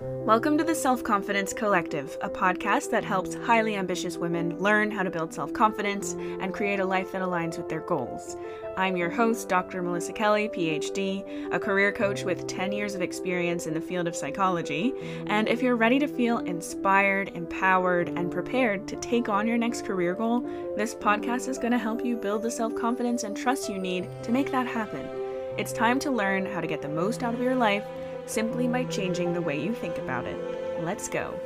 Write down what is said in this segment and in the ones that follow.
Welcome to the Self Confidence Collective, a podcast that helps highly ambitious women learn how to build self confidence and create a life that aligns with their goals. I'm your host, Dr. Melissa Kelly, PhD, a career coach with 10 years of experience in the field of psychology. And if you're ready to feel inspired, empowered, and prepared to take on your next career goal, this podcast is going to help you build the self confidence and trust you need to make that happen. It's time to learn how to get the most out of your life simply by changing the way you think about it. Let's go.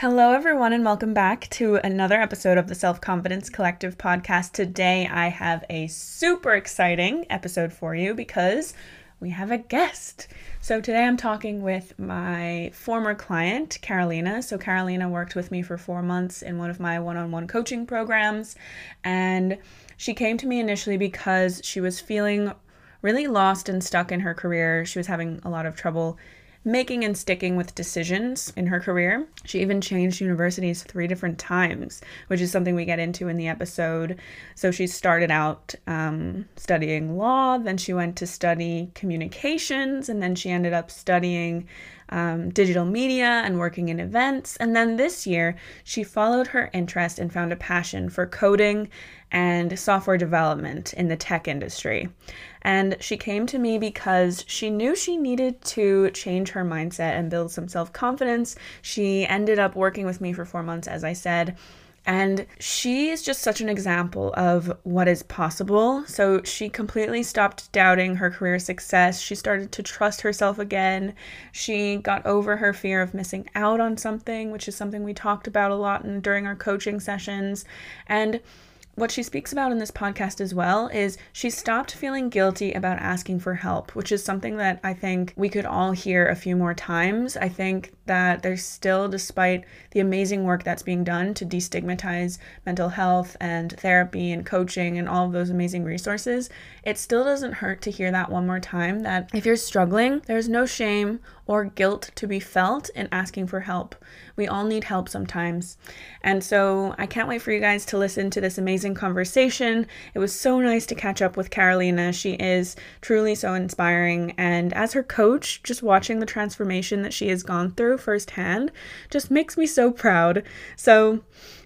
Hello, everyone, and welcome back to another episode of the Self Confidence Collective podcast. Today, I have a super exciting episode for you because we have a guest. So, today I'm talking with my former client, Carolina. So, Carolina worked with me for four months in one of my one on one coaching programs, and she came to me initially because she was feeling really lost and stuck in her career. She was having a lot of trouble making and sticking with decisions in her career. She even changed universities three different times, which is something we get into in the episode. So she started out um, studying law, then she went to study communications, and then she ended up studying um, digital media and working in events. And then this year, she followed her interest and found a passion for coding and software development in the tech industry. And she came to me because she knew she needed to change her mindset and build some self confidence. She ended up working with me for four months, as I said. And she is just such an example of what is possible. So she completely stopped doubting her career success. She started to trust herself again. She got over her fear of missing out on something, which is something we talked about a lot in, during our coaching sessions. And what she speaks about in this podcast as well is she stopped feeling guilty about asking for help, which is something that I think we could all hear a few more times. I think that there's still, despite the amazing work that's being done to destigmatize mental health and therapy and coaching and all of those amazing resources, it still doesn't hurt to hear that one more time that if you're struggling, there's no shame or guilt to be felt in asking for help. We all need help sometimes. And so I can't wait for you guys to listen to this amazing conversation. It was so nice to catch up with Carolina. She is truly so inspiring. And as her coach, just watching the transformation that she has gone through firsthand just makes me so proud. So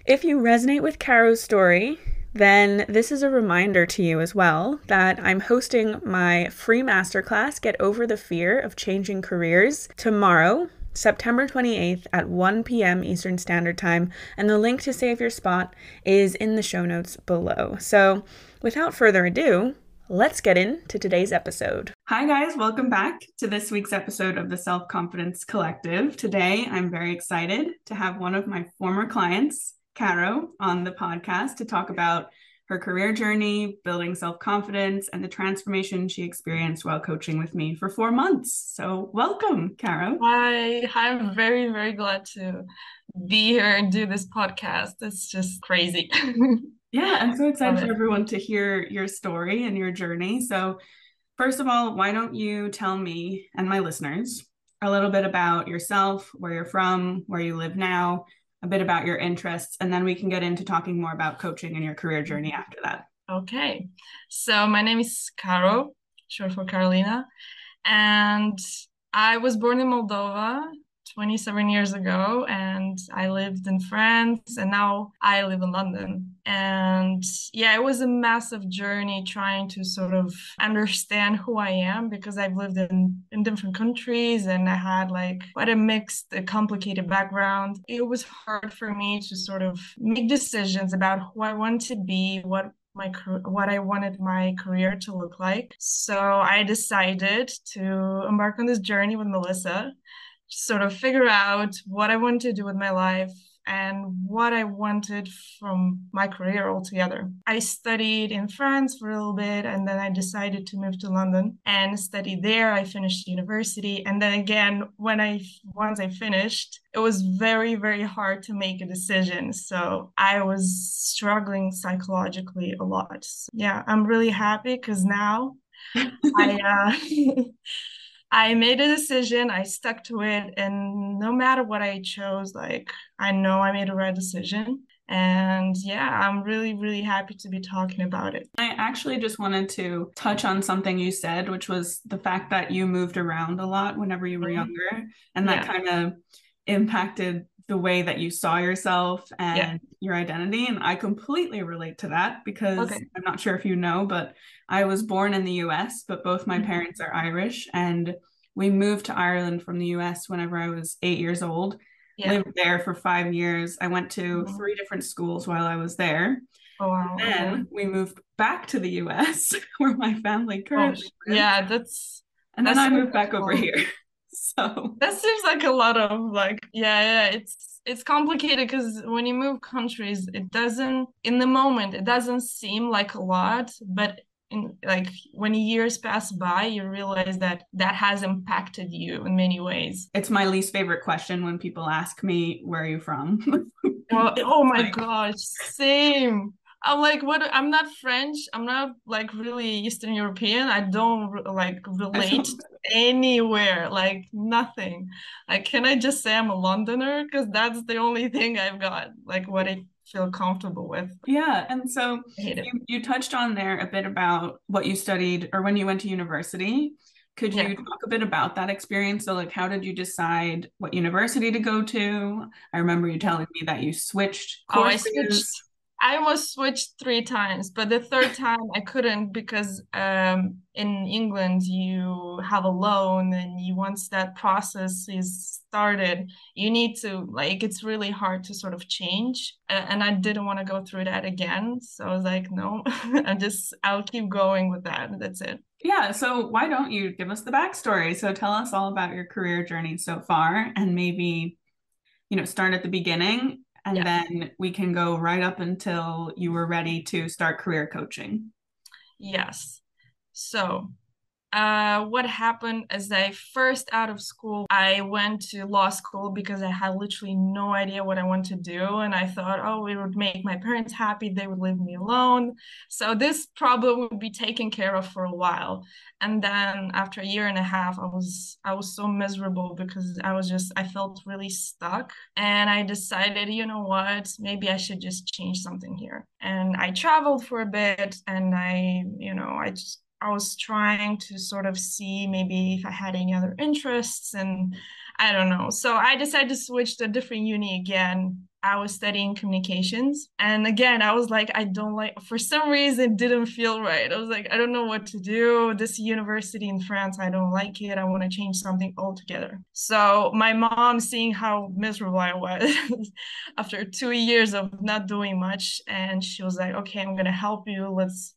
if you resonate with Caro's story, then this is a reminder to you as well that I'm hosting my free masterclass, Get Over the Fear of Changing Careers, tomorrow. September 28th at 1 p.m. Eastern Standard Time, and the link to save your spot is in the show notes below. So, without further ado, let's get into today's episode. Hi, guys, welcome back to this week's episode of the Self Confidence Collective. Today, I'm very excited to have one of my former clients, Caro on the podcast to talk about her career journey, building self confidence, and the transformation she experienced while coaching with me for four months. So, welcome, Caro. Hi, I'm very, very glad to be here and do this podcast. It's just crazy. yeah, I'm so excited for everyone to hear your story and your journey. So, first of all, why don't you tell me and my listeners a little bit about yourself, where you're from, where you live now? A bit about your interests, and then we can get into talking more about coaching and your career journey after that. Okay. So my name is Caro, short for Carolina, and I was born in Moldova 27 years ago and I lived in France and now I live in London. And yeah, it was a massive journey trying to sort of understand who I am because I've lived in, in different countries and I had like quite a mixed, a complicated background. It was hard for me to sort of make decisions about who I want to be, what my what I wanted my career to look like. So I decided to embark on this journey with Melissa sort of figure out what I wanted to do with my life and what I wanted from my career altogether. I studied in France for a little bit and then I decided to move to London and study there. I finished university and then again when I once I finished, it was very very hard to make a decision. So I was struggling psychologically a lot. So, yeah, I'm really happy cuz now I uh I made a decision, I stuck to it, and no matter what I chose, like I know I made a right decision. And yeah, I'm really, really happy to be talking about it. I actually just wanted to touch on something you said, which was the fact that you moved around a lot whenever you were mm-hmm. younger. And that yeah. kind of impacted the way that you saw yourself and yeah. your identity. And I completely relate to that because okay. I'm not sure if you know, but I was born in the US, but both my mm-hmm. parents are Irish. And we moved to Ireland from the US whenever I was eight years old. Yeah. Lived there for five years. I went to mm-hmm. three different schools while I was there. Oh, wow. Then we moved back to the US where my family currently oh, Yeah, that's and that's then I moved back cool. over here. so that seems like a lot of like yeah yeah it's it's complicated because when you move countries it doesn't in the moment it doesn't seem like a lot but in like when years pass by you realize that that has impacted you in many ways. It's my least favorite question when people ask me where are you from? Well, oh my like... gosh same I'm like, what? I'm not French. I'm not like really Eastern European. I don't like relate anywhere, like nothing. Like, can I just say I'm a Londoner? Because that's the only thing I've got, like what I feel comfortable with. Yeah. And so you, you touched on there a bit about what you studied or when you went to university. Could you yeah. talk a bit about that experience? So, like, how did you decide what university to go to? I remember you telling me that you switched courses. Oh, I switched I was switched three times, but the third time I couldn't because um, in England you have a loan, and you once that process is started, you need to like it's really hard to sort of change, and I didn't want to go through that again. So I was like, no, I'm just I'll keep going with that. That's it. Yeah. So why don't you give us the backstory? So tell us all about your career journey so far, and maybe you know start at the beginning and yeah. then we can go right up until you were ready to start career coaching. Yes. So uh, what happened as I first out of school, I went to law school because I had literally no idea what I wanted to do. And I thought, oh, it would make my parents happy. They would leave me alone. So this problem would be taken care of for a while. And then after a year and a half, I was I was so miserable because I was just I felt really stuck. And I decided, you know what, maybe I should just change something here. And I traveled for a bit and I, you know, I just I was trying to sort of see maybe if I had any other interests and I don't know. So I decided to switch to a different uni again. I was studying communications. And again, I was like, I don't like, for some reason, didn't feel right. I was like, I don't know what to do. This university in France, I don't like it. I want to change something altogether. So my mom, seeing how miserable I was after two years of not doing much, and she was like, okay, I'm going to help you. Let's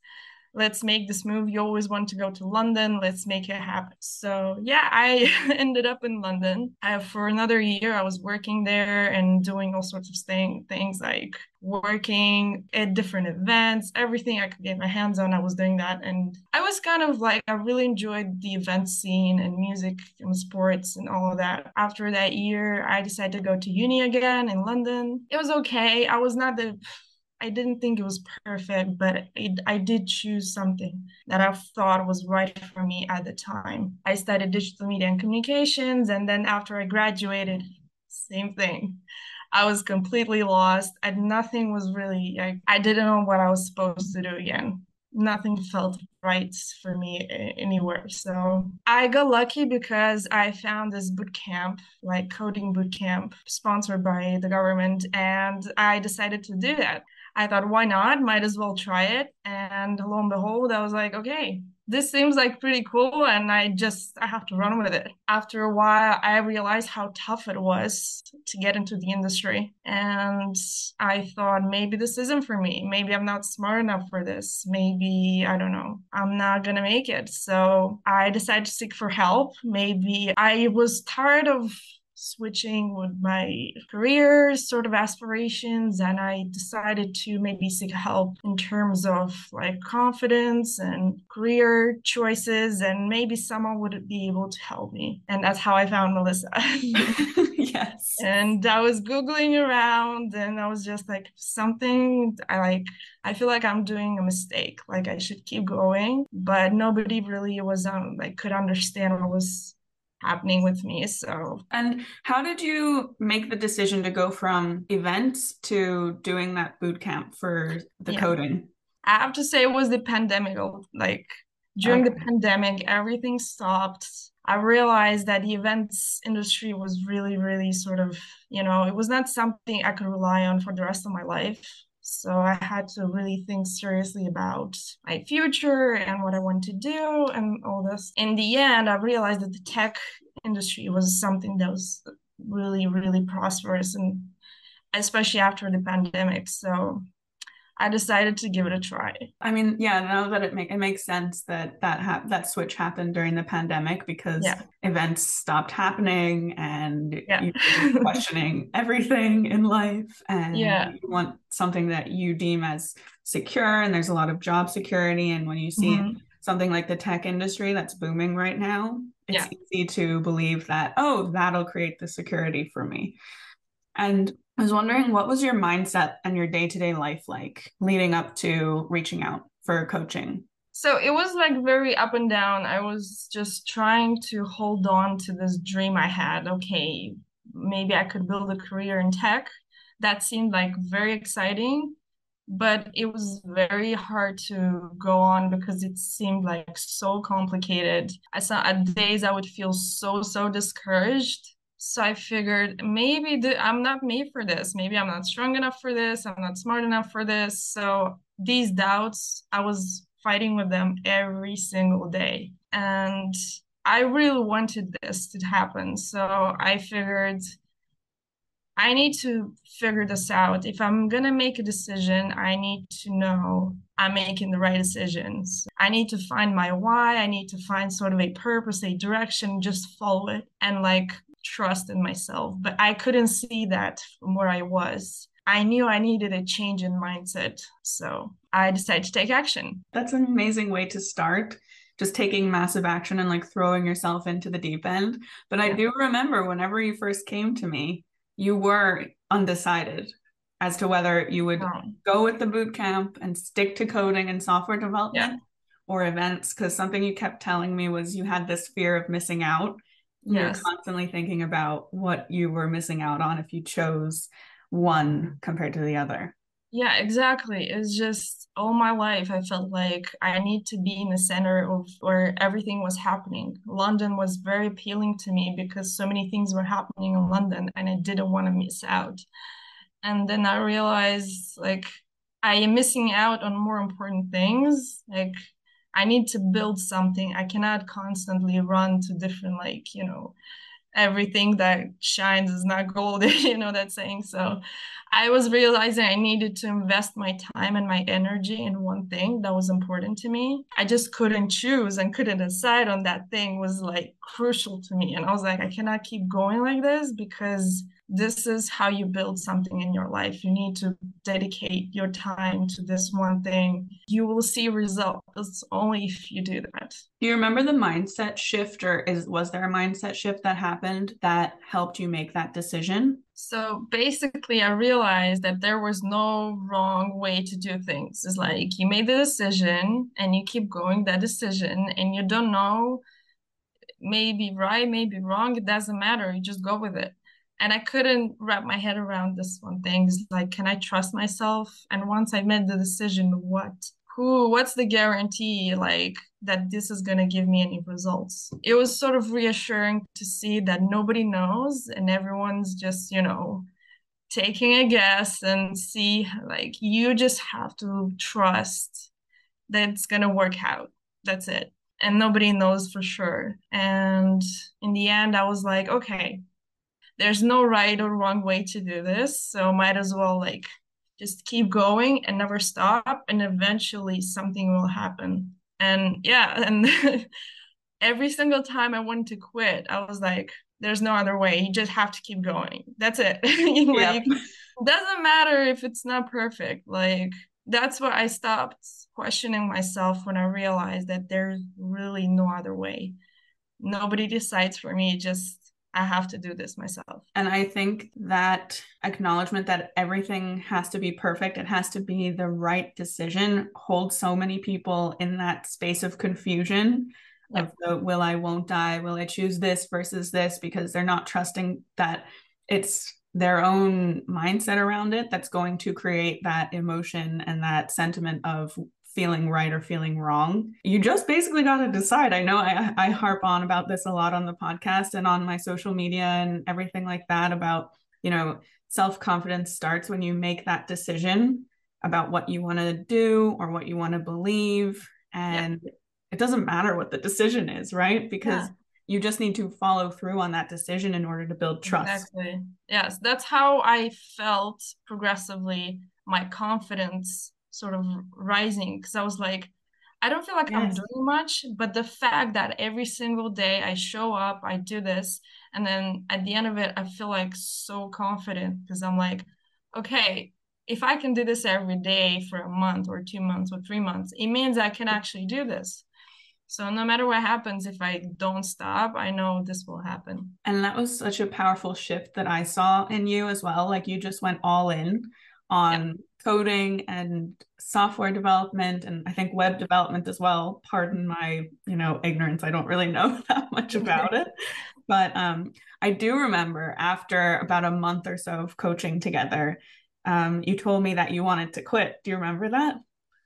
let's make this move. You always want to go to London. Let's make it happen. So yeah, I ended up in London. For another year, I was working there and doing all sorts of thing, things like working at different events, everything I could get my hands on. I was doing that. And I was kind of like, I really enjoyed the event scene and music and sports and all of that. After that year, I decided to go to uni again in London. It was okay. I was not the I didn't think it was perfect, but it, I did choose something that I thought was right for me at the time. I studied digital media and communications, and then after I graduated, same thing. I was completely lost, and nothing was really, I, I didn't know what I was supposed to do again. Nothing felt right for me anywhere. So I got lucky because I found this boot camp, like coding boot camp, sponsored by the government, and I decided to do that. I thought, why not? Might as well try it. And lo and behold, I was like, okay, this seems like pretty cool. And I just, I have to run with it. After a while, I realized how tough it was to get into the industry. And I thought, maybe this isn't for me. Maybe I'm not smart enough for this. Maybe, I don't know, I'm not going to make it. So I decided to seek for help. Maybe I was tired of switching with my career sort of aspirations and i decided to maybe seek help in terms of like confidence and career choices and maybe someone would be able to help me. And that's how i found melissa. Yes. And i was googling around and i was just like something i like i feel like i'm doing a mistake like i should keep going. But nobody really was um, like could understand what was happening with me. So, and how did you make the decision to go from events to doing that boot camp for the yeah. coding? I have to say it was the pandemic. Oh, like during okay. the pandemic, everything stopped. I realized that the events industry was really, really sort of, you know, it was not something I could rely on for the rest of my life. So I had to really think seriously about my future and what I want to do and all this. In the end, I realized that the tech industry was something that was really, really prosperous and especially after the pandemic. So I decided to give it a try. I mean, yeah, now that it make it makes sense that that ha- that switch happened during the pandemic because yeah. events stopped happening and yeah. you're questioning everything in life and yeah. you want something that you deem as secure and there's a lot of job security and when you see mm-hmm. something like the tech industry that's booming right now, it's yeah. easy to believe that oh, that'll create the security for me. And I was wondering what was your mindset and your day-to-day life like leading up to reaching out for coaching? So it was like very up and down. I was just trying to hold on to this dream I had. Okay, maybe I could build a career in tech. That seemed like very exciting, but it was very hard to go on because it seemed like so complicated. I saw at days I would feel so so discouraged so I figured maybe th- I'm not made for this. Maybe I'm not strong enough for this. I'm not smart enough for this. So these doubts, I was fighting with them every single day. And I really wanted this to happen. So I figured I need to figure this out. If I'm going to make a decision, I need to know I'm making the right decisions. I need to find my why. I need to find sort of a purpose, a direction, just follow it. And like trust in myself, but I couldn't see that from where I was. I knew I needed a change in mindset. So I decided to take action. That's an amazing way to start. Just taking massive action and like throwing yourself into the deep end. But I do remember whenever you first came to me, you were undecided as to whether you would oh. go with the boot camp and stick to coding and software development yeah. or events. Because something you kept telling me was you had this fear of missing out yes. you're constantly thinking about what you were missing out on if you chose one mm-hmm. compared to the other. Yeah exactly. It's just all my life i felt like i need to be in the center of where everything was happening. London was very appealing to me because so many things were happening in london and i didn't want to miss out. And then i realized like i am missing out on more important things like I need to build something. I cannot constantly run to different, like, you know, everything that shines is not gold, you know, that saying. So I was realizing I needed to invest my time and my energy in one thing that was important to me. I just couldn't choose and couldn't decide on that thing was like crucial to me. And I was like, I cannot keep going like this because this is how you build something in your life. You need to dedicate your time to this one thing. You will see results only if you do that. Do you remember the mindset shift or is was there a mindset shift that happened that helped you make that decision? So basically I realized that there was no wrong way to do things. It's like you made the decision and you keep going that decision and you don't know maybe right, maybe wrong, it doesn't matter. You just go with it and I couldn't wrap my head around this one thing. It's like, can I trust myself? And once I made the decision, what, who, what's the guarantee like that this is gonna give me any results? It was sort of reassuring to see that nobody knows and everyone's just, you know, taking a guess and see like you just have to trust that it's gonna work out. That's it. And nobody knows for sure. And in the end, I was like, okay, there's no right or wrong way to do this so might as well like just keep going and never stop and eventually something will happen. And yeah and every single time i wanted to quit i was like there's no other way. You just have to keep going. That's it. Like doesn't matter if it's not perfect. Like that's why i stopped questioning myself when i realized that there's really no other way. Nobody decides for me just I have to do this myself. And I think that acknowledgement that everything has to be perfect, it has to be the right decision, holds so many people in that space of confusion yeah. of the will I, won't I, will I choose this versus this because they're not trusting that it's their own mindset around it that's going to create that emotion and that sentiment of feeling right or feeling wrong. You just basically got to decide. I know I, I harp on about this a lot on the podcast and on my social media and everything like that about, you know, self confidence starts when you make that decision about what you want to do or what you want to believe. And yeah. it doesn't matter what the decision is, right? Because yeah you just need to follow through on that decision in order to build trust. Exactly. Yes, that's how I felt progressively my confidence sort of rising because I was like, I don't feel like yes. I'm doing much, but the fact that every single day I show up, I do this, and then at the end of it, I feel like so confident because I'm like, okay, if I can do this every day for a month or two months or three months, it means I can actually do this. So no matter what happens, if I don't stop, I know this will happen. And that was such a powerful shift that I saw in you as well. Like you just went all in on coding and software development and I think web development as well. Pardon my, you know, ignorance. I don't really know that much about it. But um, I do remember after about a month or so of coaching together, um, you told me that you wanted to quit. Do you remember that?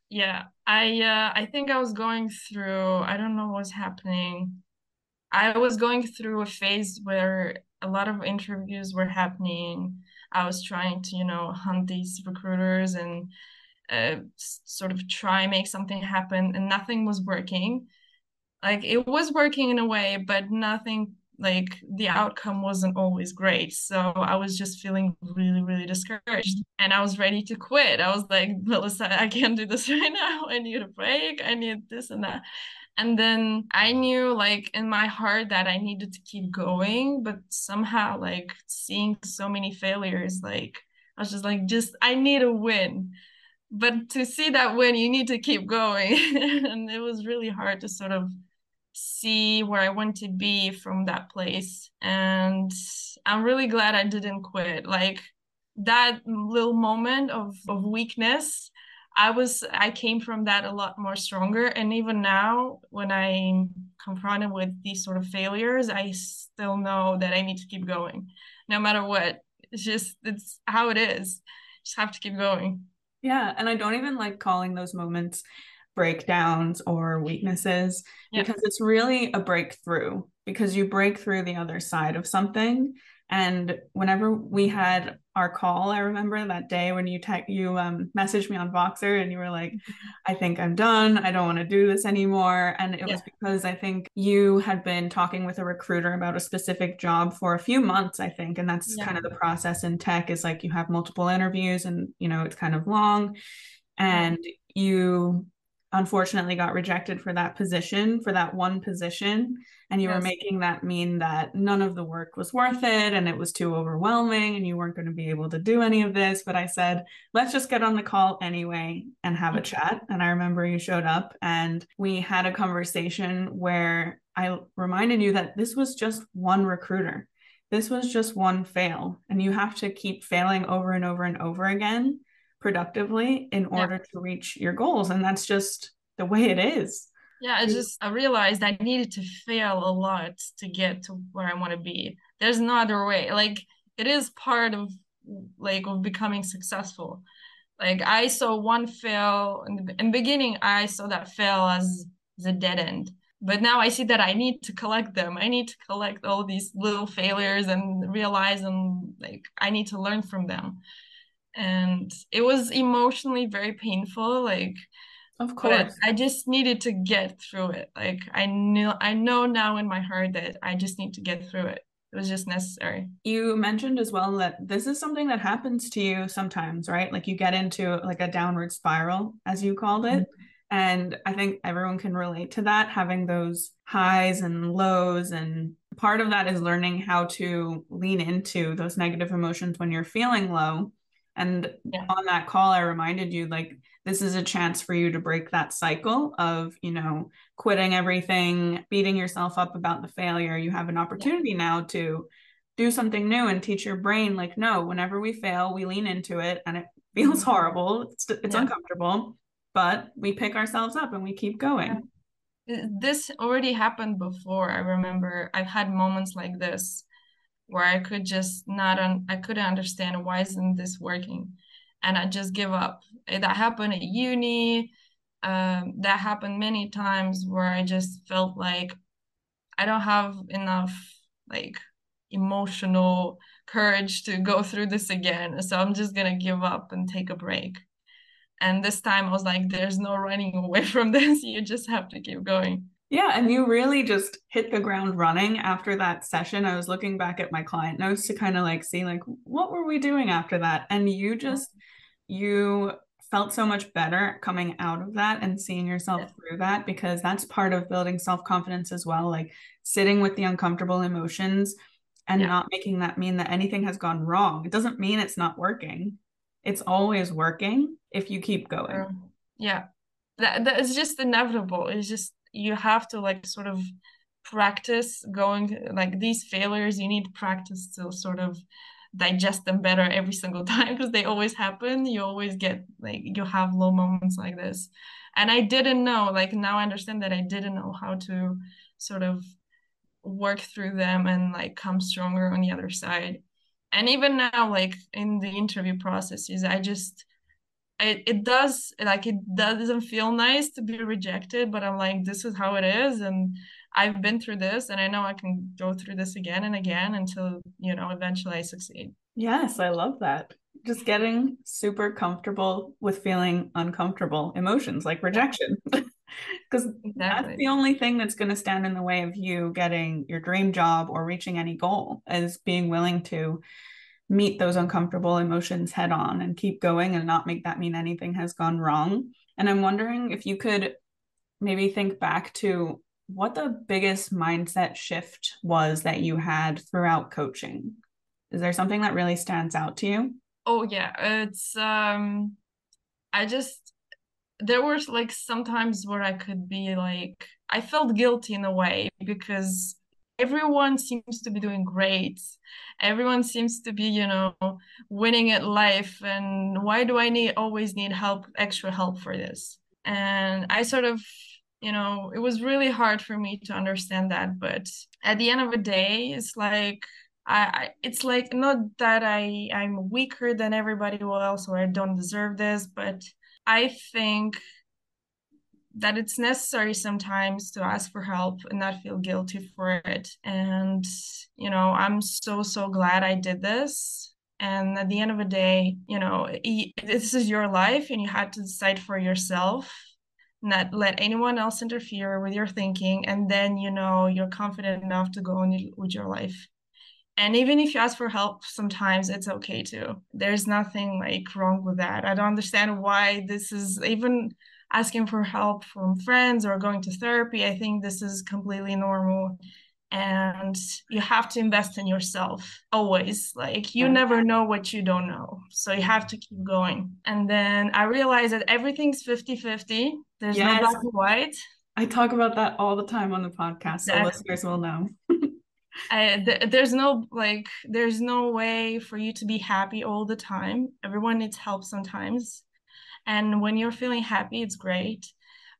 Yeah, I uh, I think I was going through I don't know what's happening. I was going through a phase where a lot of interviews were happening. I was trying to, you know, hunt these recruiters and uh, sort of try make something happen, and nothing was working. Like it was working in a way, but nothing like the outcome wasn't always great. So I was just feeling really, really discouraged. And I was ready to quit. I was like, Melissa, I can't do this right now. I need a break. I need this and that. And then I knew like in my heart that I needed to keep going, but somehow like seeing so many failures, like I was just like, just I need a win. But to see that win, you need to keep going. and it was really hard to sort of see where I want to be from that place. And I'm really glad I didn't quit. Like that little moment of, of weakness, I was I came from that a lot more stronger. And even now, when I'm confronted with these sort of failures, I still know that I need to keep going, no matter what. It's just it's how it is. Just have to keep going. Yeah, and I don't even like calling those moments breakdowns or weaknesses yeah. because it's really a breakthrough because you break through the other side of something and whenever we had our call, I remember that day when you te- you um, messaged me on Voxer and you were like, "I think I'm done. I don't want to do this anymore." And it yeah. was because I think you had been talking with a recruiter about a specific job for a few months. I think, and that's yeah. kind of the process in tech is like you have multiple interviews and you know it's kind of long, and you unfortunately got rejected for that position for that one position and you yes. were making that mean that none of the work was worth it and it was too overwhelming and you weren't going to be able to do any of this. But i said let's just get on the call anyway and have a mm. chat. And i remember you showed up and we had a conversation where i reminded you that this was just one recruiter. This was just one fail. And you have to keep failing over and over and over again productively in order yeah. to reach your goals. And that's just the way it is yeah i just i realized i needed to fail a lot to get to where i want to be. There's no other way. Like it is part of like of becoming successful. Like i saw one fail in the, in the beginning i saw that fail as, the dead end. But now i see that i need to collect them. I need to collect all these little failures and realize and like i need to learn from them. And it was emotionally very painful like of course. I just needed to get through it. Like i knew i know now in my heart that i just need to get through it. It was just necessary. You mentioned as well that this is something that happens to you sometimes right? Like you get into like a downward spiral as you called it. Mm-hmm. and i think everyone can relate to that having those highs and lows. And part of that is learning how to lean into those negative emotions when you're feeling low and yeah. on that call, I reminded you like, this is a chance for you to break that cycle of, you know, quitting everything, beating yourself up about the failure. You have an opportunity yeah. now to do something new and teach your brain, like, no, whenever we fail, we lean into it and it feels mm-hmm. horrible. It's, it's yeah. uncomfortable, but we pick ourselves up and we keep going. this already happened before. I remember I've had moments like this where I could just not un- I couldn't understand why isn't this working, and I just give up. That happened at uni. Um, that happened many times where I just felt like I don't have enough like emotional courage to go through this again. So I'm just gonna give up and take a break. And this time I was like, there's no running away from this. You just have to keep going. Yeah, and you really just hit the ground running after that session. I was looking back at my client notes to kind of like see like what were we doing after that? And you just you felt so much better coming out of that and seeing yourself yeah. through that because that's part of building self-confidence as well, like sitting with the uncomfortable emotions and yeah. not making that mean that anything has gone wrong. It doesn't mean it's not working. It's always working if you keep going. Yeah. That that is just inevitable. It's just you have to like sort of practice going like these failures you need practice to sort of digest them better every single time because they always happen. You always get like you have low moments like this. And i didn't know like now i understand that i didn't know how to sort of work through them and like come stronger on the other side. And even now like in the interview processes i just it, it does like it doesn't feel nice to be rejected but i'm like this is how it is and i've been through this and i know i can go through this again and again until you know eventually i succeed. Yes i love that. Just getting super comfortable with feeling uncomfortable emotions like rejection. Because exactly. that's the only thing that's going to stand in the way of you getting your dream job or reaching any goal is being willing to meet those uncomfortable emotions head on and keep going and not make that mean anything has gone wrong. And I'm wondering if you could maybe think back to what the biggest mindset shift was that you had throughout coaching. Is there something that really stands out to you? Oh yeah, it's um I just there was like sometimes where I could be like I felt guilty in a way because everyone seems to be doing great. Everyone seems to be you know winning at life. And why do i need always need help extra help for this? And i sort of you know it was really hard for me to understand that. But at the end of the day it's like I, it's like not that i i'm weaker than everybody else or i don't deserve this but i think that it's necessary sometimes to ask for help and not feel guilty for it. And, you know, I'm so, so glad I did this. And at the end of the day, you know, this is your life and you had to decide for yourself, not let anyone else interfere with your thinking. And then, you know, you're confident enough to go on with your life. And even if you ask for help, sometimes it's okay too. There's nothing like wrong with that. I don't understand why this is even asking for help from friends or going to therapy. I think this is completely normal. And you have to invest in yourself always. Like, you never know what you don't know. So you have to keep going. And then I realized that everything's 50 50. There's yes. no black and white. I talk about that all the time on the podcast, exactly. so listeners will know. I, th- there's no like there's no way for you to be happy all the time everyone needs help sometimes and when you're feeling happy, it's great.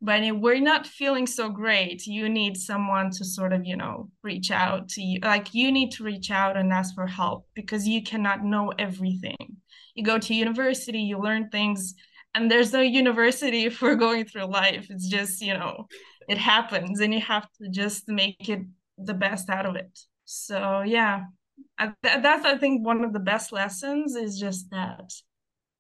But if we're not feeling so great, you need someone to sort of, you know, reach out to you. Like you need to reach out and ask for help because you cannot know everything. You go to university, you learn things, and there's no university for going through life. It's just, you know, it happens and you have to just make it the best out of it. So, yeah, I, that's, I think, one of the best lessons is just that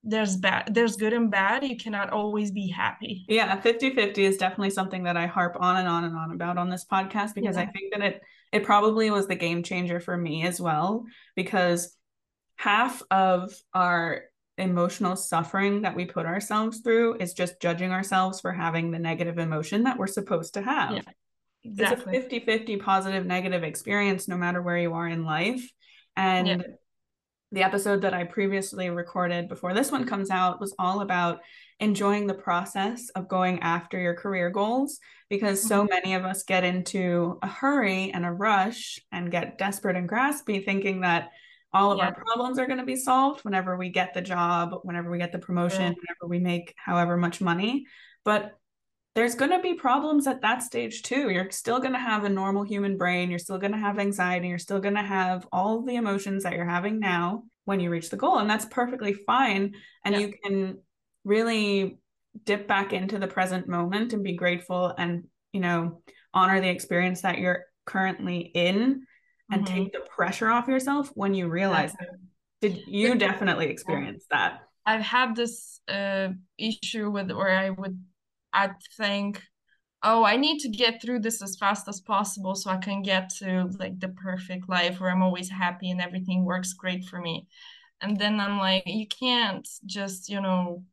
there's bad there's good and bad you cannot always be happy yeah 50 50 is definitely something that i harp on and on and on about on this podcast because yeah. i think that it it probably was the game changer for me as well because half of our emotional suffering that we put ourselves through is just judging ourselves for having the negative emotion that we're supposed to have yeah, exactly. it's a 50 50 positive negative experience no matter where you are in life and yeah the episode that I previously recorded before this one comes out was all about enjoying the process of going after your career goals because so mm-hmm. many of us get into a hurry and a rush and get desperate and graspy thinking that all of yeah. our problems are going to be solved whenever we get the job, whenever we get the promotion, yeah. whenever we make however much money. But there's going to be problems at that stage too. You're still going to have a normal human brain. You're still going to have anxiety. You're still going to have all the emotions that you're having now when you reach the goal. And that's perfectly fine. And yeah. you can really dip back into the present moment and be grateful and, you know, honor the experience that you're currently in and mm-hmm. take the pressure off yourself when you realize it. Did you definitely experience that? I've had this uh, issue with where I would I'd think, oh, I need to get through this as fast as possible so I can get to like the perfect life where I'm always happy and everything works great for me. And then I'm like, you can't just, you know,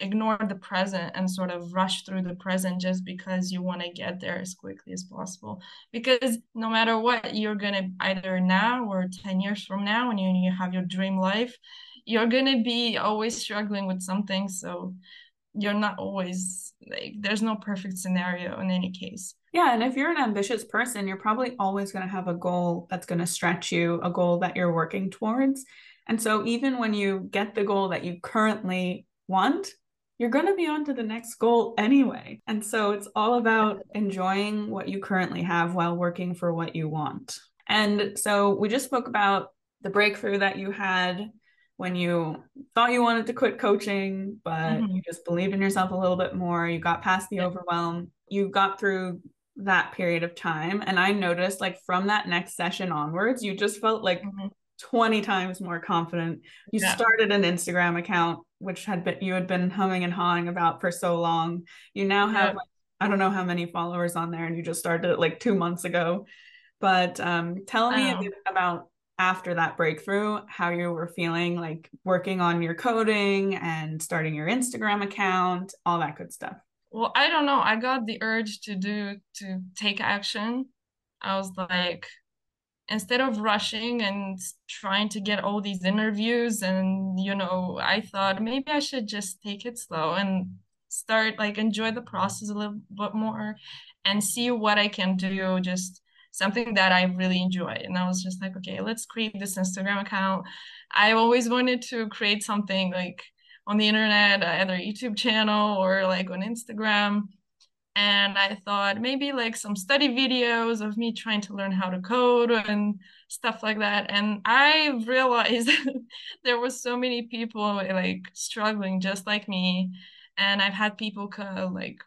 ignore the present and sort of rush through the present just because you want to get there as quickly as possible because no matter what you're to either now or 10 years from now when you, you have your dream life you're to be always struggling with something so you're not always like there's no perfect scenario in any case. Yeah and if you're an ambitious person you're probably always going to have a goal that's going to stretch you a goal that you're working towards. And so even when you get the goal that you currently want you're going to be on to the next goal anyway. And so it's all about enjoying what you currently have while working for what you want. And so we just spoke about the breakthrough that you had when you thought you wanted to quit coaching, but mm-hmm. you just believed in yourself a little bit more, you got past the yeah. overwhelm, you got through that period of time. And I noticed like from that next session onwards, you just felt like mm-hmm. 20 times more confident. You yeah. started an Instagram account, which had been you had been humming and hawing about for so long. You now have yeah. like, I don't know how many followers on there, and you just started it like two months ago. But um, tell me about after that breakthrough how you were feeling like working on your coding and starting your Instagram account, all that good stuff. Well, I don't know. I got the urge to do to take action. I was like instead of rushing and trying to get all these interviews and you know, I thought maybe I should just take it slow and start like enjoy the process a little bit more and see what I can do just something that I really enjoy. And I was just like, okay, let's create this Instagram account. I always wanted to create something like on the internet, either YouTube channel or like on Instagram. And I thought maybe like some study videos of me trying to learn how to code and stuff like that. And I realized there was so many people like struggling just like me. And I've had people like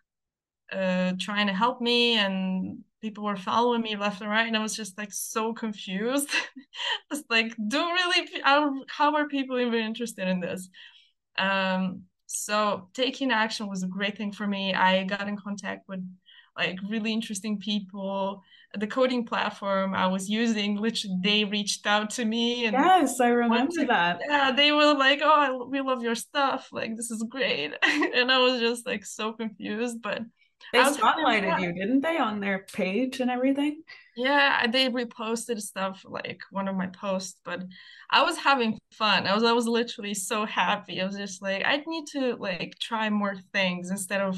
uh, trying to help me and people were following me left and right and i was just like so confused. I was like don't really how are people even interested in this? Um so taking action was a great thing for me. I got in contact with like really interesting people. The coding platform i was using literally they reached out to me and yes i remember that. yeah they were like oh we love your stuff. Like this is great. And i was just like so confused but they spotlighted you, didn't they, on their page and everything? Yeah, they reposted stuff like one of my posts, but I was having fun. I was I was literally so happy. I was just like, I need to like try more things instead of,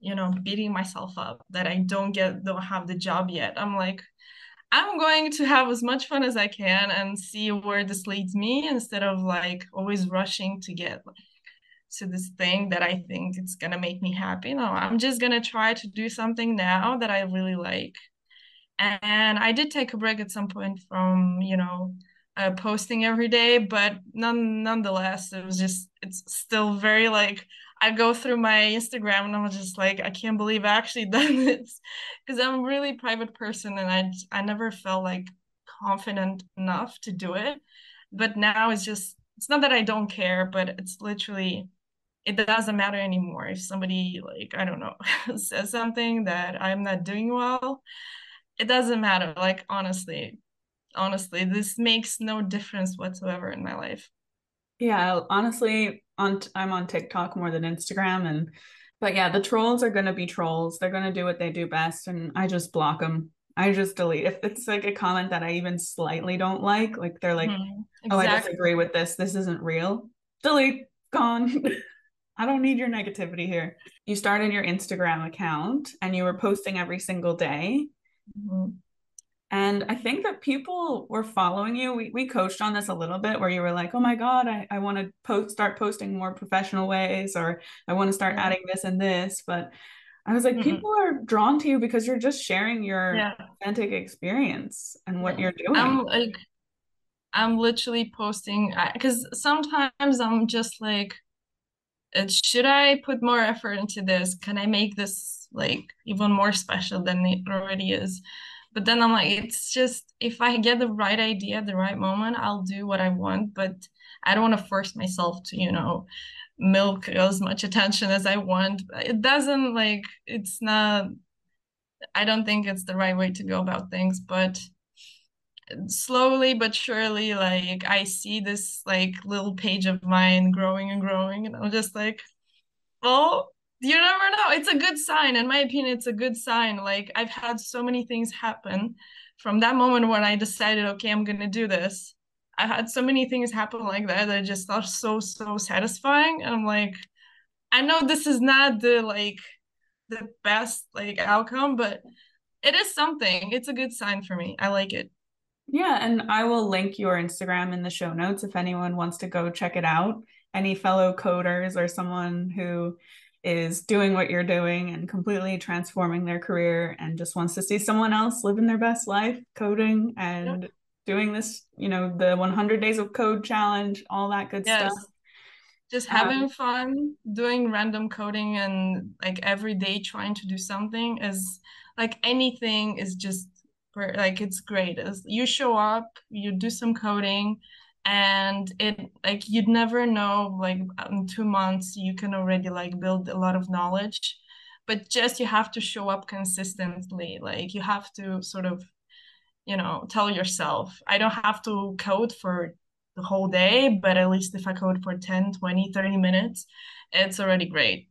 you know, beating myself up that I don't get don't have the job yet. I'm like, I'm going to have as much fun as I can and see where this leads me instead of like always rushing to get like to this thing that I think it's gonna make me happy. No, I'm just gonna try to do something now that I really like. And I did take a break at some point from, you know, uh, posting every day, but none nonetheless, it was just it's still very like I go through my Instagram and I'm just like I can't believe I actually done this because I'm a really private person and I I never felt like confident enough to do it. But now it's just it's not that I don't care, but it's literally it doesn't matter anymore. If somebody like i don't know says something that i'm not doing well it doesn't matter. Like honestly honestly this makes no difference whatsoever in my life. Yeah honestly on i'm on tiktok more than instagram and but yeah the trolls are going to be trolls. They're going to do what they do best and i just block them i just delete. If it's like a comment that i even slightly don't like like they're like mm-hmm. exactly. oh i disagree with this. This isn't real. Delete. Gone I don't need your negativity here. You started your Instagram account and you were posting every single day. Mm-hmm. And I think that people were following you. We, we coached on this a little bit where you were like, oh my God, I, I want to post start posting more professional ways or I want to start adding this and this. But I was like, mm people are drawn to you because you're just sharing your yeah. authentic experience and what you're doing. I'm like, I'm literally posting because sometimes I'm just like, should I put more effort into this? Can I make this like even more special than it already is? But then I'm like, it's just if I get the right idea at the right moment, I'll do what I want. But I don't want to force myself to, you know, milk as much attention as I want. It doesn't like it's not I don't think it's the right way to go about things, but slowly but surely like I see this like little page of mine growing and growing and I'm just like, well, you never know. It's a good sign. In my opinion, it's a good sign. Like I've had so many things happen from that moment when I decided, okay, I'm gonna do this I had so many things happen like that that I just thought so so satisfying. And I'm like, I know this is not the like the best like outcome, but it is something. It's a good sign for me. I like it. Yeah, and I will link your Instagram in the show notes if anyone wants to go check it out. Any fellow coders or someone who is doing what you're doing and completely transforming their career and just wants to see someone else living their best life coding and yep doing this, you know, the 100 days of code challenge, all that good yes. stuff. Just having um, fun, doing random coding and like every day trying to do something is like anything is just like it's great. You show up, you do some coding and it like you'd never know like in two months you can already like build a lot of knowledge. But just you have to show up consistently. Like you have to sort of you know tell yourself i don't have to code for the whole day but at least if i code for 10 20 30 minutes it's already great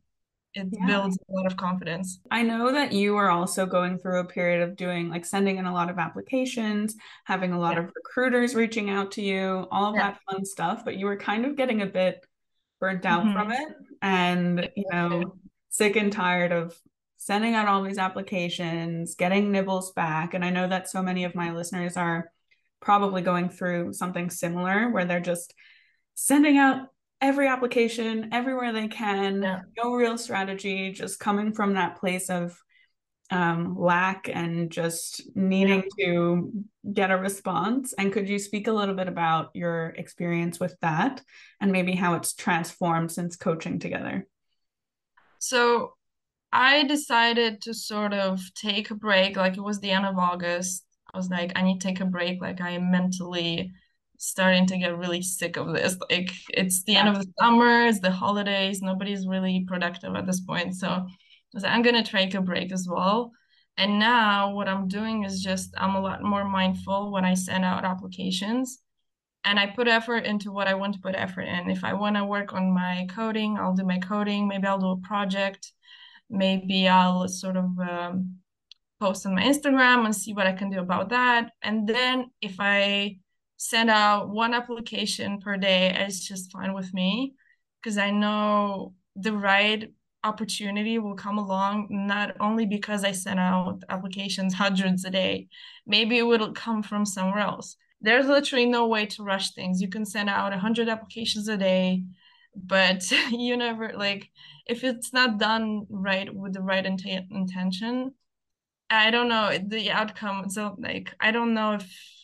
it yeah. builds a lot of confidence i know that you are also going through a period of doing like sending in a lot of applications having a lot yeah. of recruiters reaching out to you all of yeah. that fun stuff but you were kind of getting a bit burnt out mm-hmm. from it and you know sick and tired of sending out all these applications, getting nibbles back. And I know that so many of my listeners are probably going through something similar where they're just sending out every application everywhere they can, yeah. no real strategy, just coming from that place of um, lack and just needing yeah. to get a response. And could you speak a little bit about your experience with that and maybe how it's transformed since coaching together? So I decided to sort of take a break. Like it was the end of August. I was like, I need to take a break. Like I am mentally starting to get really sick of this. Like it's the end of the summer, it's the holidays, nobody's really productive at this point. So I was like, I'm gonna take a break as well. And now what I'm doing is just I'm a lot more mindful when I send out applications and I put effort into what I want to put effort in. If I want to work on my coding, I'll do my coding. Maybe I'll do a project maybe I'll sort of um, post on my Instagram and see what I can do about that. And then if I send out one application per day, is just fine with me because I know the right opportunity will come along not only because I send out applications hundreds a day, maybe it will come from somewhere else. There's literally no way to rush things. You can send out 100 applications a day but you never like if it's not done right with the right int- intention i don't know the outcome so like i don't know if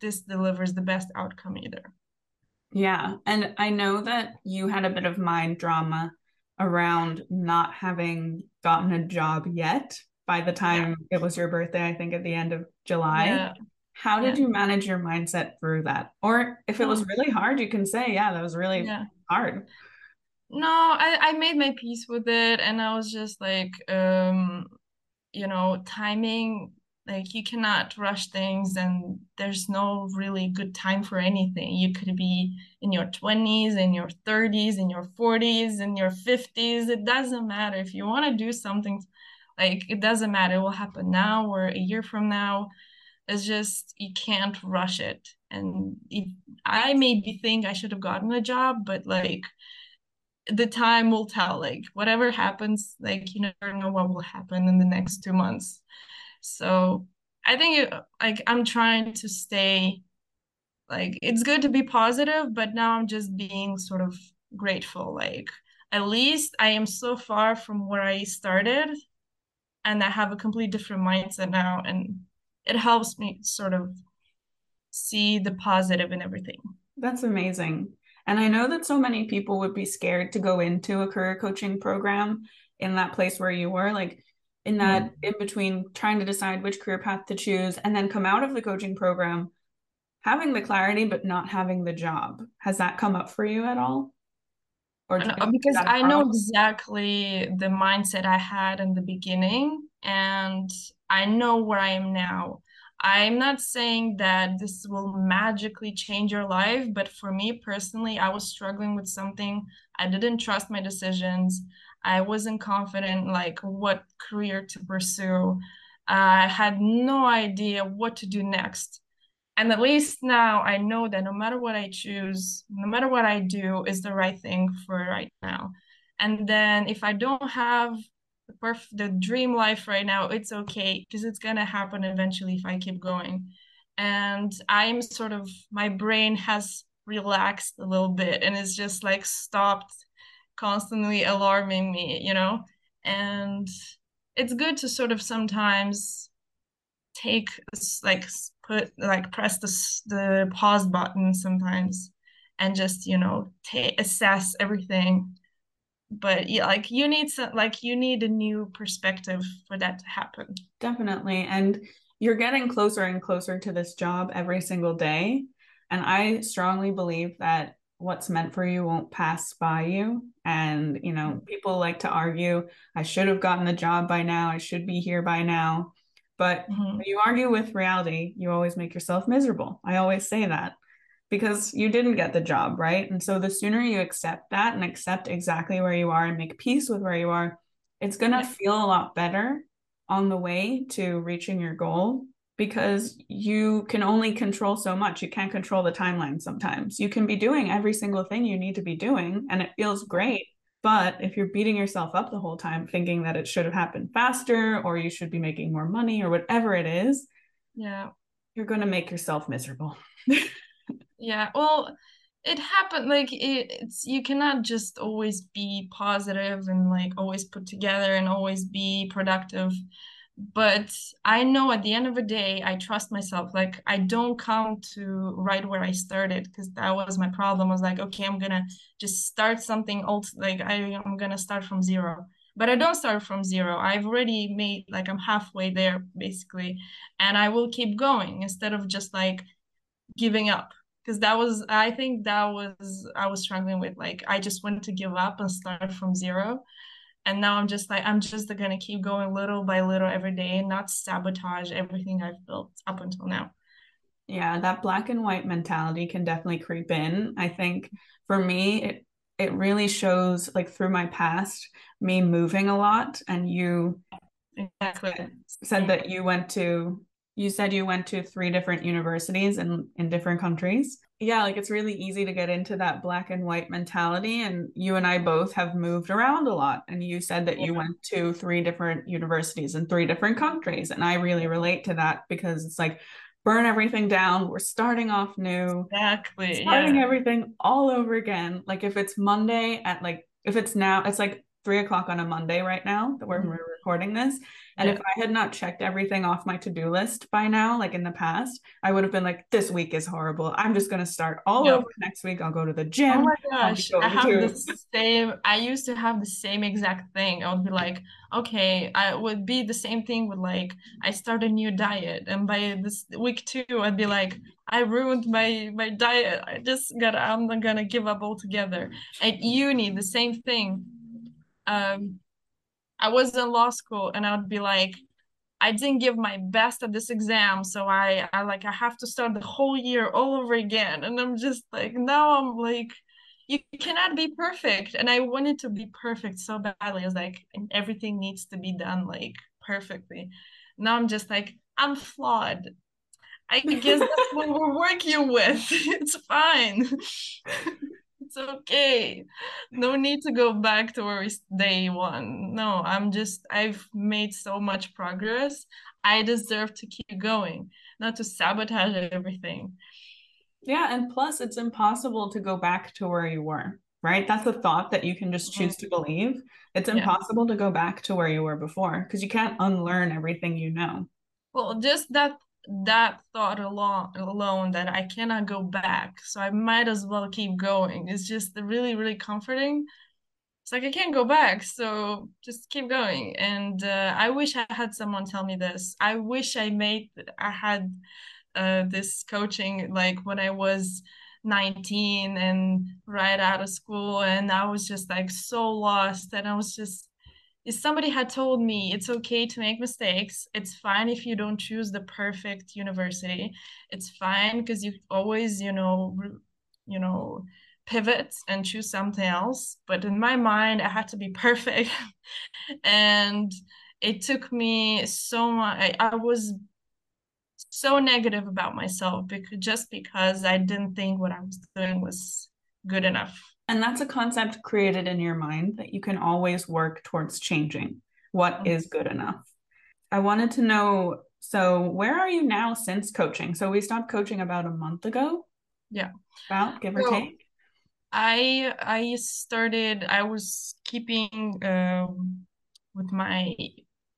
this delivers the best outcome either yeah and i know that you had a bit of mind drama around not having gotten a job yet by the time yeah. it was your birthday i think at the end of july yeah. how did yeah. you manage your mindset through that or if it was really hard you can say yeah that was really hard no I, I made my peace with it and i was just like um you know timing like you cannot rush things and there's no really good time for anything. You could be in your 20s in your 30s in your 40s in your 50s it doesn't matter. If you want to do something like it doesn't matter. It will happen now or a year from now. It's just you can't rush it. And if i maybe think i should have gotten a job but like the time will tell. Like whatever happens like you never know what will happen in the next two months so i think it, like i'm trying to stay like it's good to be positive but now i'm just being sort of grateful like at least I am so far from where I started and I have a completely different mindset now and it helps me sort of see the positive in everything. That's amazing. And I know that so many people would be scared to go into a career coaching program in that place where you were, like in that mm-hmm. in between trying to decide which career path to choose and then come out of the coaching program having the clarity but not having the job. Has that come up for you at all? Or because I know exactly the mindset I had in the beginning and I know where I am now. I'm not saying that this will magically change your life, but for me personally, I was struggling with something. I didn't trust my decisions. I wasn't confident like what career to pursue. I had no idea what to do next. And at least now I know that no matter what I choose, no matter what I do, is the right thing for right now. And then if I don't have the perf- the dream life right now it's okay because it's gonna happen eventually if i keep going and i'm sort of my brain has relaxed a little bit and it's just like stopped constantly alarming me you know? And it's good to sort of sometimes take like put like press the, the pause button sometimes and just you know assess everything. But yeah like you need some like you need a new perspective for that to happen. Definitely. And you're getting closer and closer to this job every single day. And i strongly believe that what's meant for you won't pass by you. And you know people like to argue i should have gotten the job by now. I should be here by now. But mm-hmm. when you argue with reality you always make yourself miserable. I always say that because you didn't get the job, right? And so the sooner you accept that and accept exactly where you are and make peace with where you are, it's going to feel a lot better on the way to reaching your goal because you can only control so much. You can't control the timeline sometimes. You can be doing every single thing you need to be doing and it feels great. But if you're beating yourself up the whole time thinking that it should have happened faster or you should be making more money or whatever it is, yeah, you're going to make yourself miserable. Yeah, well, it happened like it, it's you cannot just always be positive and like always put together and always be productive. But I know at the end of the day, I trust myself. Like I don't come to right where I started because that was my problem. I was like, okay, I'm gonna just start something old. Like I, I'm gonna start from zero but I don't start from zero. I've already made like I'm halfway there basically, and I will keep going instead of just like giving up because that was i think that was i was struggling with like i just wanted to give up and start from zero and now i'm just like i'm just gonna keep going little by little every day and not sabotage everything i've built up until now. Yeah that black and white mentality can definitely creep in. I think for me it it really shows like through my past me moving a lot and you exactly. said that you went to you said you went to three different universities in in different countries yeah like it's really easy to get into that black and white mentality and you and i both have moved around a lot and you said that yeah. you went to three different universities in three different countries and i really relate to that because it's like burn everything down we're starting off new exactly starting yeah. everything all over again like if it's monday at like if it's now it's like three o'clock on a monday right now that we're, mm-hmm. we're recording this and yeah. if I had not checked everything off my to do list by now, like in the past, I would have been like, this week is horrible. I'm just going to start all yep. over next week. I'll go to the gym. Oh my gosh. I have the same, I used to have the same exact thing. I would be like, okay, I would be the same thing with like, I start a new diet. And by this week two, I'd be like, I ruined my, my diet. I just gotta, I'm going to give up altogether. At uni, the same thing. Um, I was in law school and I would be like, I didn't give my best at this exam, so I, I like I have to start the whole year all over again. And I'm just like, now I'm like, you cannot be perfect. And I wanted to be perfect so badly. I was like, everything needs to be done like perfectly. Now I'm just like, I'm flawed. I guess that's what we're working with. It's fine it's okay. No need to go back to where we day one. No, I'm just I've made so much progress. I deserve to keep going, not to sabotage everything. Yeah, and plus it's impossible to go back to where you were. right? That's a thought that you can just choose to mm-hmm. believe. It's impossible yeah. to go back to where you were before because you can't unlearn everything you know. Well, just that that thought alone alone that I cannot go back, so I might as well keep going. It's just really really comforting. It's like I can't go back, so just keep going. And uh, I wish I had someone tell me this. I wish I made I had uh, this coaching like when I was 19 and right out of school and I was just like so lost and I was just if somebody had told me it's okay to make mistakes it's fine if you don't choose the perfect university it's fine because you always you know you know pivot and choose something else but in my mind i had to be perfect and it took me so much I, I was so negative about myself because just because I didn't think what I was doing was good enough. And that's a concept created in your mind that you can always work towards changing what mm-hmm. good enough. I wanted to know so where are you now since coaching? So we stopped coaching about a month ago. Yeah. About give or so, take. I I started I was keeping um with my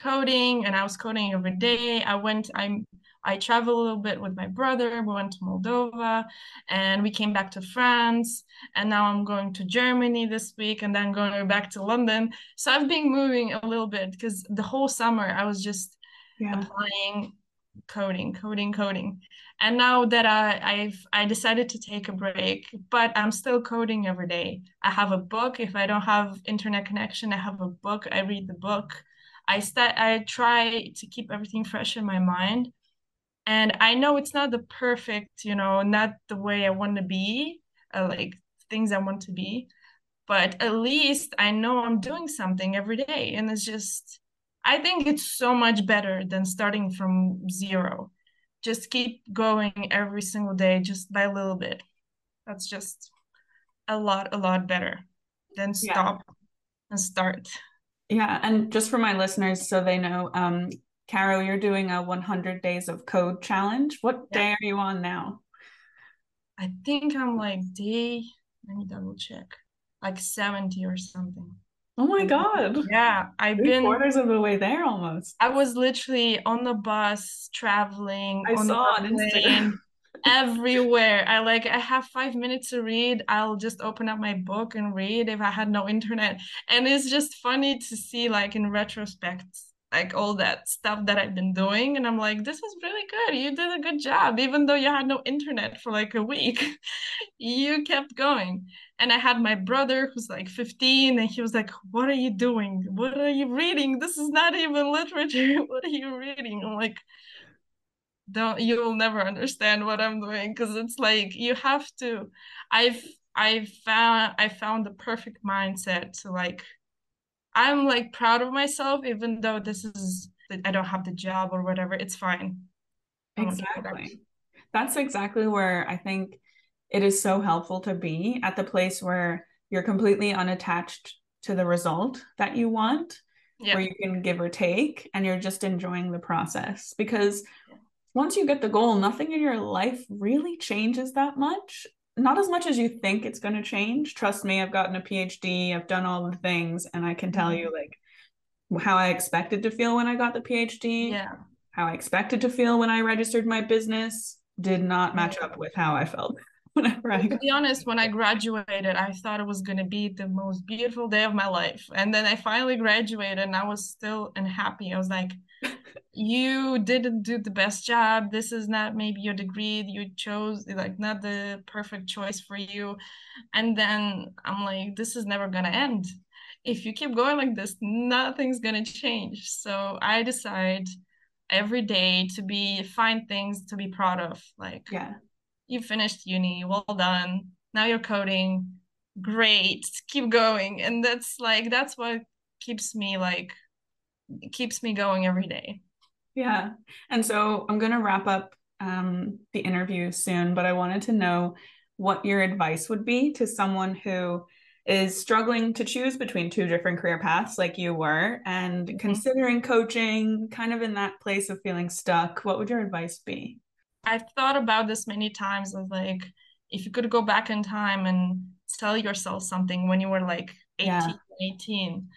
coding and I was coding every day. I went I I traveled a little bit with my brother. We went to Moldova and we came back to France. And now I'm going to Germany this week and then going back to London. So I've been moving a little bit because the whole summer I was just yeah. applying coding, coding, coding. And now that I, I've I decided to take a break, but I'm still coding every day. I have a book. If I don't have internet connection, I have a book. I read the book. I start I try to keep everything fresh in my mind and i know it's not the perfect you know not the way i want to be uh, like things i want to be but at least i know i'm doing something every day. And it's just i think it's so much better than starting from zero. Just keep going every single day just by a little bit. That's just a lot a lot better than stop yeah. and start. Yeah and just for my listeners so they know um Caro, you're doing a 100 days of code challenge. What yeah. day are you on now? I think I'm like day, let me double check, like 70 or something. Oh my God. Yeah. I've Three been quarters of the way there almost. I was literally on the bus traveling. I on saw on Instagram. everywhere. I like I have five minutes to read. I'll just open up my book and read if I had no internet. And it's just funny to see like in retrospect like all that stuff that I've been doing. And I'm like, this is really good. You did a good job. Even though you had no internet for like a week, you kept going. And I had my brother who's like 15 and he was like, What are you doing? What are you reading? This is not even literature. what are you reading? I'm like, don't you'll never understand what I'm doing because it's like you have to I've I found I found the perfect mindset to like I'm like proud of myself, even though this is I don't have the job or whatever. It's fine. Exactly. That's exactly where I think it is so helpful to be at the place where you're completely unattached to the result that you want, yeah. where you can give or take and you're just enjoying the process. Because once you get the goal, nothing in your life really changes that much not as much as you think it's going to change. Trust me, I've gotten a PhD, I've done all the things, and I can tell mm-hmm. you like how I expected to feel when I got the PhD. Yeah. How I expected to feel when I registered my business did not match up with how I felt whenever I. To be honest, when I graduated, I thought it was going to be the most beautiful day of my life, and then I finally graduated, and I was still unhappy. I was like, you didn't do the best job. This is not maybe your degree you chose like not the perfect choice for you. And then i'm like this is never gonna end. If you keep going like this nothing's gonna change. So i decide every day to be find things to be proud of. Like yeah. you finished uni well done. Now you're coding. Great. Keep going. And that's like that's what keeps me like keeps me going every day yeah. And so I'm going to wrap up um, the interview soon, but I wanted to know what your advice would be to someone who is struggling to choose between two different career paths like you were and mm-hmm. considering coaching kind of in that place of feeling stuck what would your advice be i've thought about this many times of like if you could go back in time and tell yourself something when you were like 18, yeah. 18.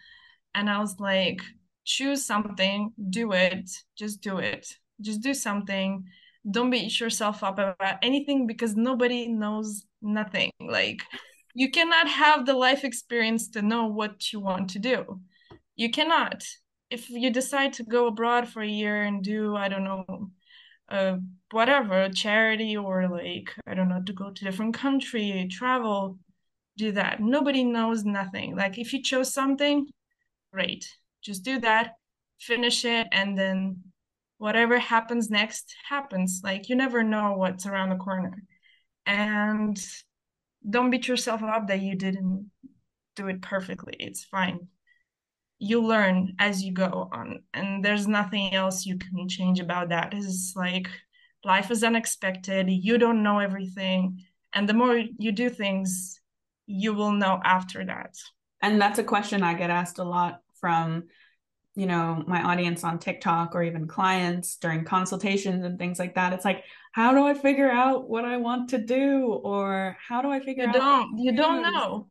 And I was like, choose something, do it, just do it. Just do something. Don't beat yourself up about anything because nobody knows nothing. Like you cannot have the life experience to know what you want to do. You cannot. If you decide to go abroad for a year and do, I don't know, uh, whatever charity or like I don't know to go to different country, travel, do that. Nobody knows nothing. Like if you chose something, great, just do that, finish it, and then whatever happens next happens. Like you never know what's around the corner, and don't beat yourself up that you didn't do it perfectly. It's fine. You learn as you go on and there's nothing else you can change about that. It's like life is unexpected. You don't know everything. And the more you do things you will know after that. And that's a question i get asked a lot from you know my audience on tiktok or even clients during consultations and things like that. It's like how do i figure out what i want to do? Or how do i figure you out don't. you don't know.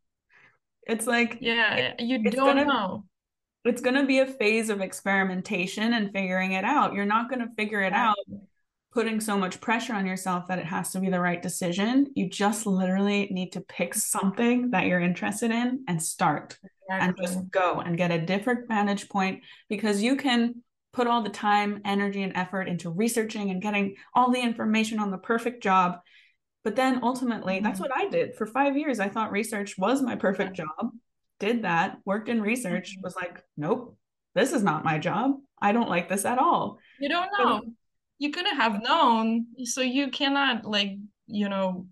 It's like yeah you don't gonna, know. it's going to be a phase of experimentation and figuring it out. You're not going to figure it out putting so much pressure on yourself that it has to be the right decision. You just literally need to pick something that you're interested in and start exactly. and just go and get a different vantage point because you can put all the time, energy, and effort into researching and getting all the information on the perfect job. But then ultimately, mm-hmm. that's what I did for five years. I thought research was my perfect job did that, worked in research, mm-hmm. was like, nope, this is not my job. I don't like this at all. You don't know. So, you couldn't have known. So you cannot, like, you know,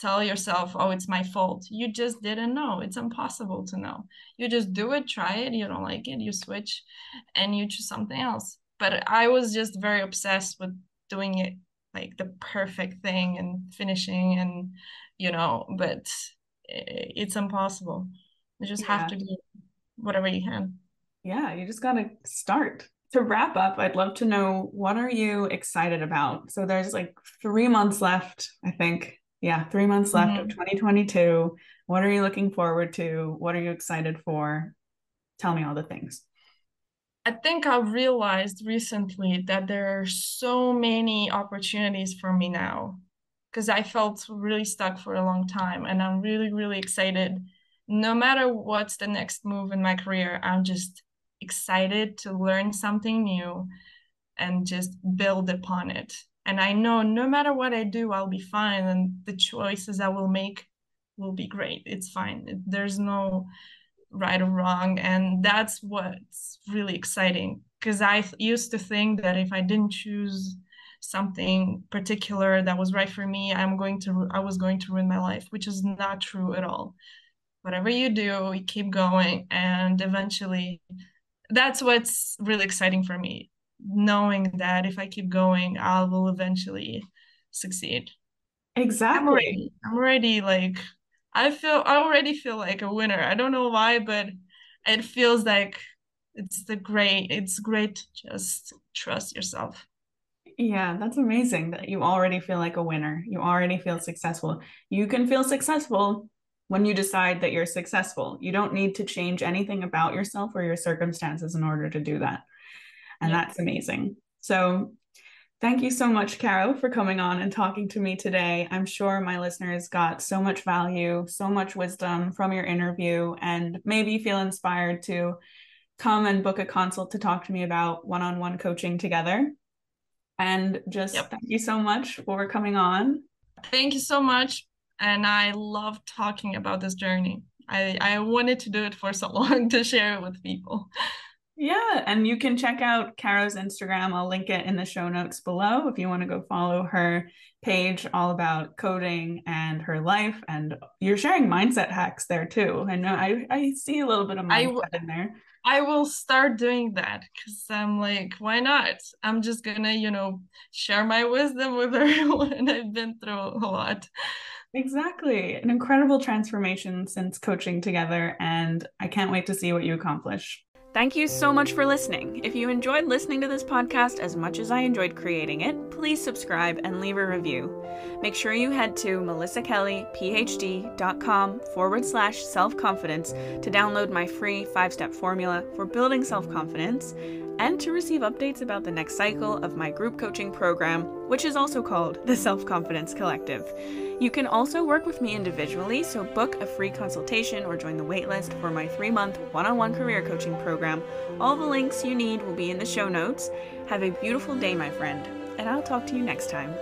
tell yourself, oh, it's my fault. You just didn't know. It's impossible to know. You just do it, try it, you don't like it, you switch and you choose something else. But I was just very obsessed with doing it like the perfect thing and finishing and, you know, but it's impossible. You just yeah. have to do whatever you can. Yeah, you just got to start. To wrap up, I'd love to know what are you excited about? So there's like 3 months left, I think. Yeah, 3 months left mm-hmm. of 2022. What are you looking forward to? What are you excited for? Tell me all the things. I think I realized recently that there are so many opportunities for me now because I felt really stuck for a long time and I'm really really excited no matter what's the next move in my career, I'm just excited to learn something new and just build upon it. And I know no matter what I do, I'll be fine. And the choices I will make will be great. It's fine. There's no right or wrong. And that's what's really exciting. Because I used to think that if I didn't choose something particular that was right for me, I'm going to I was going to ruin my life, which is not true at all whatever you do, you keep going. And eventually, that's what's really exciting for me, knowing that if I keep going, I will eventually succeed. Exactly. I'm already, I'm already like, I feel, I already feel like a winner. I don't know why, but it feels like it's the great, it's great to just trust yourself. Yeah, that's amazing that you already feel like a winner. You already feel successful. You can feel successful when you decide that you're successful. You don't need to change anything about yourself or your circumstances in order to do that. And that's amazing. So, thank you so much, Caro, for coming on and talking to me today. I'm sure my listeners got so much value, so much wisdom from your interview, and maybe feel inspired to come and book a consult to talk to me about one on one coaching together. And just yep. thank you so much for coming on. Thank you so much and I love talking about this journey. I, I wanted to do it for so long to share it with people. Yeah, and you can check out Caro's Instagram. I'll link it in the show notes below if you want to go follow her page all about coding and her life. And you're sharing mindset hacks there too. I know I, I see a little bit of mindset I, in there. I will start doing that because I'm like, why not? I'm just gonna, you know, share my wisdom with everyone. I've been through a lot. Exactly. An incredible transformation since coaching together, and I can't wait to see what you accomplish. Thank you so much for listening. If you enjoyed listening to this podcast as much as I enjoyed creating it, please subscribe and leave a review. Make sure you head to melissakellyphd.com forward slash self confidence to download my free five step formula for building self confidence and to receive updates about the next cycle of my group coaching program, which is also called the Self Confidence Collective. You can also work with me individually, so book a free consultation or join the waitlist for my three month one on one career coaching program. All the links you need will be in the show notes. Have a beautiful day, my friend, and I'll talk to you next time.